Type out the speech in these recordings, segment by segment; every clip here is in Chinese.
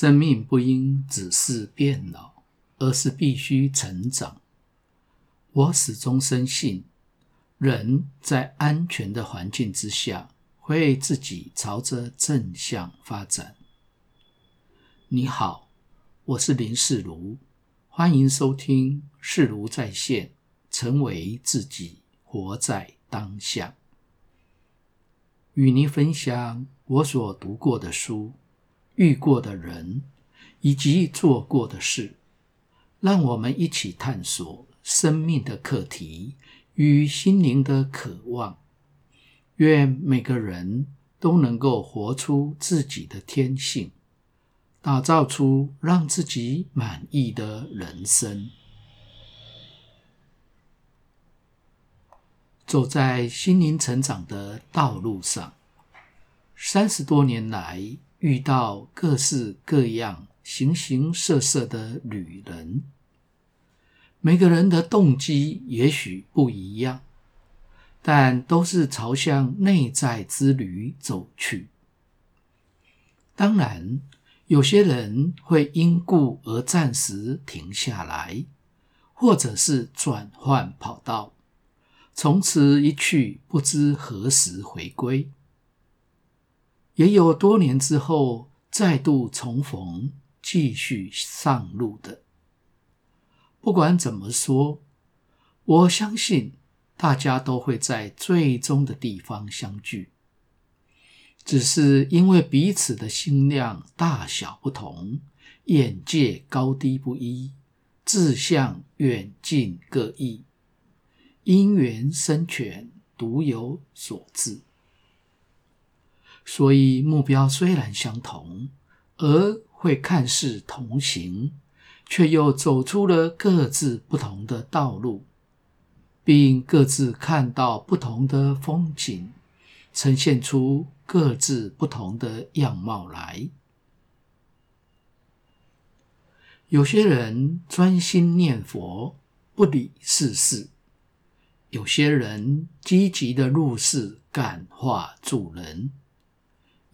生命不应只是变老，而是必须成长。我始终深信，人在安全的环境之下，会自己朝着正向发展。你好，我是林世如，欢迎收听世如在线，成为自己，活在当下。与您分享我所读过的书。遇过的人，以及做过的事，让我们一起探索生命的课题与心灵的渴望。愿每个人都能够活出自己的天性，打造出让自己满意的人生。走在心灵成长的道路上，三十多年来，遇到各式各样、形形色色的旅人，每个人的动机也许不一样，但都是朝向内在之旅走去。当然，有些人会因故而暂时停下来，或者是转换跑道，从此一去不知何时回归。也有多年之后再度重逢，继续上路的。不管怎么说，我相信大家都会在最终的地方相聚，只是因为彼此的心量大小不同，眼界高低不一，志向远近各异，因缘深浅，独有所致。所以目标虽然相同，而会看似同行，却又走出了各自不同的道路，并各自看到不同的风景，呈现出各自不同的样貌来。有些人专心念佛，不理世事；有些人积极的入世，感化助人。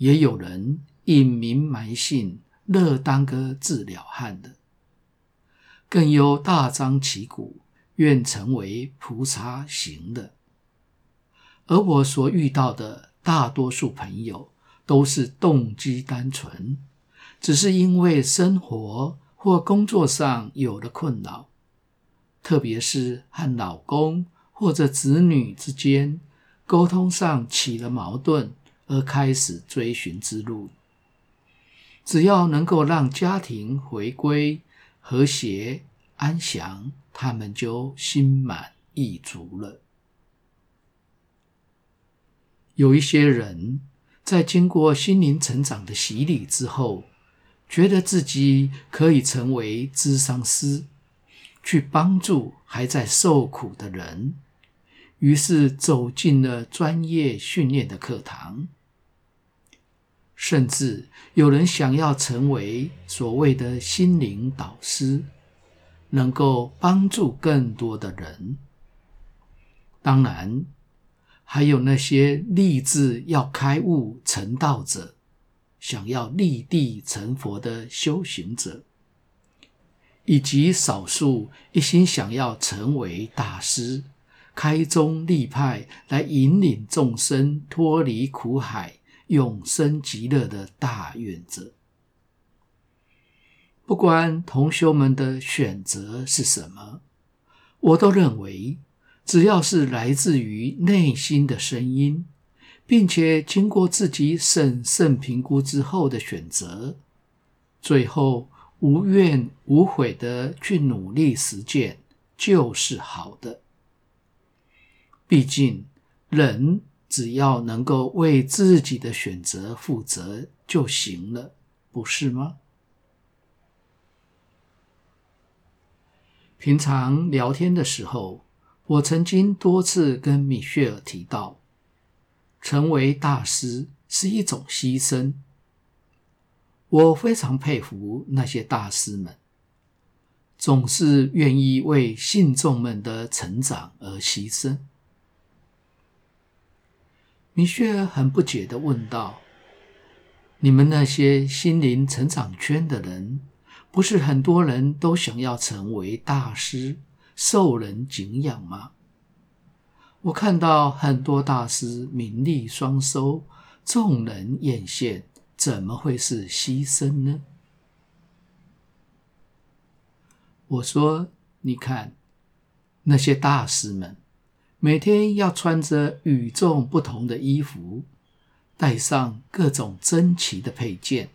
也有人隐名埋姓，乐当个治了汉的；更有大张旗鼓，愿成为菩萨行的。而我所遇到的大多数朋友，都是动机单纯，只是因为生活或工作上有了困扰，特别是和老公或者子女之间沟通上起了矛盾。而开始追寻之路，只要能够让家庭回归和谐安详，他们就心满意足了。有一些人在经过心灵成长的洗礼之后，觉得自己可以成为咨商师，去帮助还在受苦的人。于是走进了专业训练的课堂，甚至有人想要成为所谓的心灵导师，能够帮助更多的人。当然，还有那些立志要开悟成道者，想要立地成佛的修行者，以及少数一心想要成为大师。开宗立派来引领众生脱离苦海、永生极乐的大愿者。不管同修们的选择是什么，我都认为，只要是来自于内心的声音，并且经过自己审慎评估之后的选择，最后无怨无悔的去努力实践，就是好的。毕竟，人只要能够为自己的选择负责就行了，不是吗？平常聊天的时候，我曾经多次跟米歇尔提到，成为大师是一种牺牲。我非常佩服那些大师们，总是愿意为信众们的成长而牺牲。米歇尔很不解地问道：“你们那些心灵成长圈的人，不是很多人都想要成为大师，受人敬仰吗？我看到很多大师名利双收，众人艳羡，怎么会是牺牲呢？我说，你看那些大师们，每天要穿着与众不同的衣服，戴上各种珍奇的配件，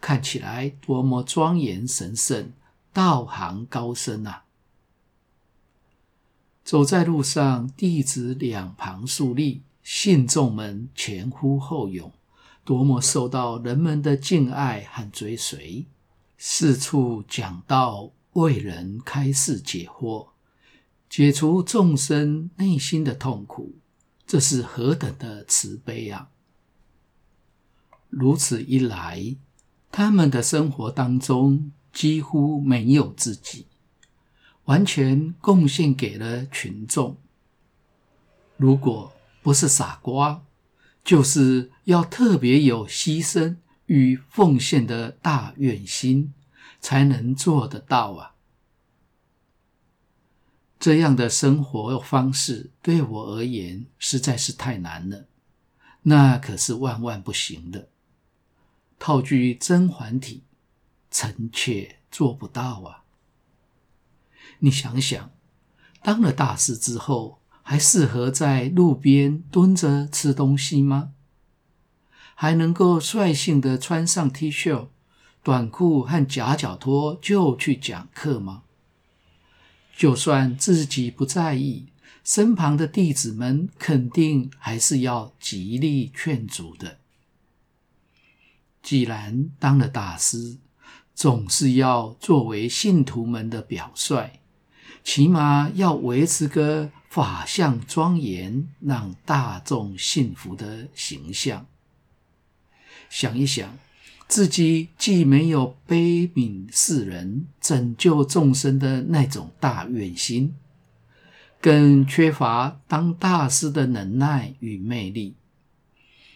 看起来多么庄严神圣，道行高深啊！走在路上，弟子两旁肃立，信众们前呼后拥，多么受到人们的敬爱和追随。四处讲道，为人开示解惑，解除众生内心的痛苦，这是何等的慈悲啊！如此一来，他们的生活当中几乎没有自己，完全贡献给了群众。如果不是傻瓜，就是要特别有牺牲与奉献的大愿心，才能做得到啊！这样的生活方式对我而言实在是太难了，那可是万万不行的。套句甄嬛体，臣妾做不到啊！你想想，当了大师之后，还适合在路边蹲着吃东西吗？还能够率性的穿上 T 恤、短裤和夹脚拖就去讲课吗？就算自己不在意，身旁的弟子们肯定还是要极力劝阻的。既然当了大师，总是要作为信徒们的表率，起码要维持个法相庄严、让大众信服的形象。想一想，自己既没有悲悯世人、拯救众生的那种大愿心，更缺乏当大师的能耐与魅力，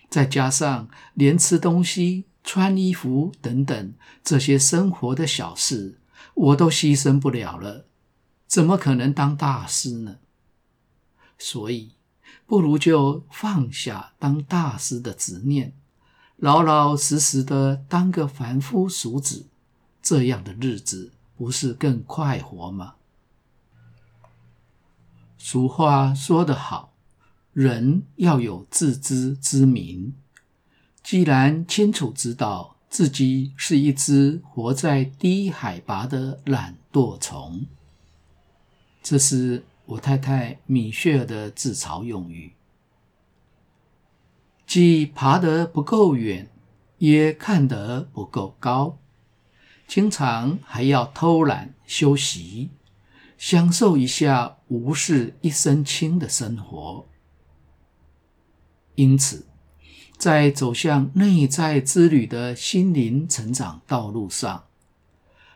再加上连吃东西，穿衣服等等这些生活的小事，我都牺牲不了了，怎么可能当大师呢？所以，不如就放下当大师的执念，老老实实的当个凡夫俗子，这样的日子不是更快活吗？俗话说得好，人要有自知之明。既然清楚知道自己是一只活在低海拔的懒惰虫，这是我太太米歇尔的自嘲用语，既爬得不够远，也看得不够高，经常还要偷懒休息，享受一下无事一身轻的生活，因此，在走向内在之旅的心灵成长道路上，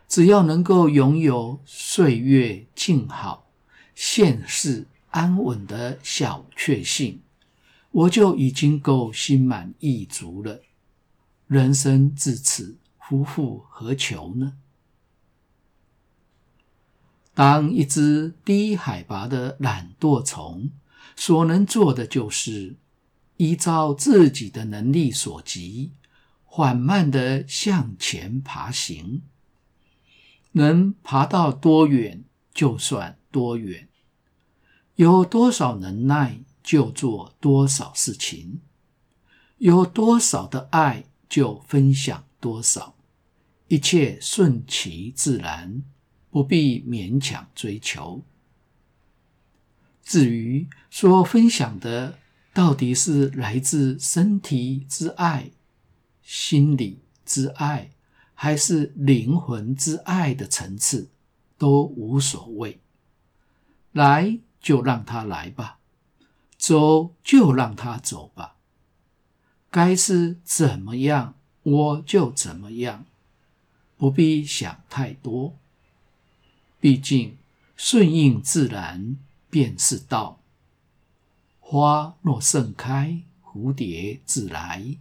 只要能够拥有岁月静好、现世安稳的小确幸，我就已经够心满意足了。人生至此，夫复何求呢？当一只低海拔的懒惰虫，所能做的就是。依照自己的能力所及，缓慢地向前爬行，能爬到多远就算多远，有多少能耐就做多少事情，有多少的爱就分享多少，一切顺其自然，不必勉强追求。至于所分享的，到底是来自身体之爱、心理之爱，还是灵魂之爱的层次，都无所谓。来就让他来吧，走就让他走吧。该是怎么样，我就怎么样，不必想太多。毕竟顺应自然便是道。花若盛开，蝴蝶自来；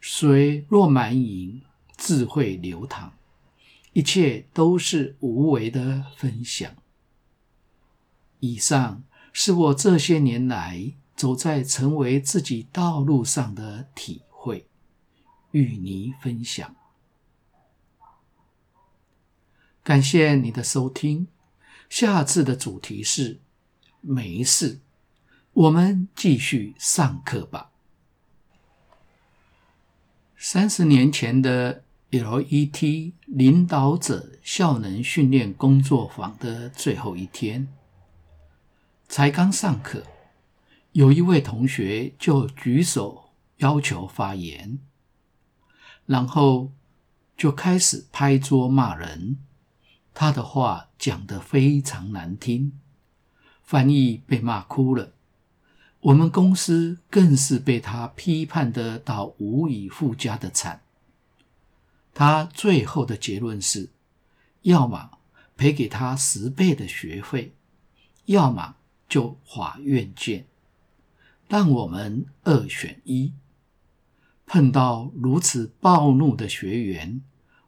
水若满盈，自会流淌。一切都是无为的分享。以上是我这些年来走在成为自己道路上的体会，与你分享。感谢你的收听。下次的主题是没事，我们继续上课吧。三十年前的 LET 领导者效能训练工作坊的最后一天，才刚上课，有一位同学就举手要求发言，然后就开始拍桌骂人。他的话讲得非常难听，翻译被骂哭了。我们公司更是被他批判得到无以复加的惨。他最后的结论是：要么赔给他十倍的学费，要么就法院见。让我们二选一。碰到如此暴怒的学员，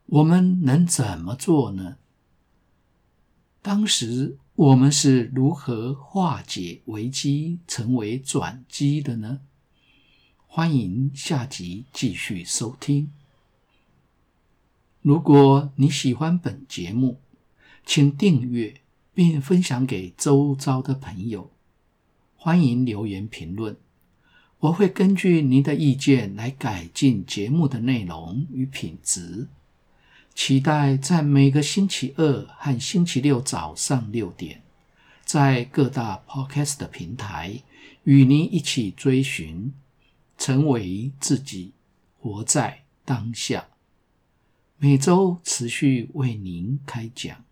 我们能怎么做呢？当时。我们是如何化解危机，成为转机的呢？欢迎下集继续收听。如果你喜欢本节目，请订阅并分享给周遭的朋友。欢迎留言评论，我会根据您的意见来改进节目的内容与品质。期待在每个星期二和星期六早上六点，在各大 Podcast 的平台与您一起追寻，成为自己，活在当下。每周持续为您开讲。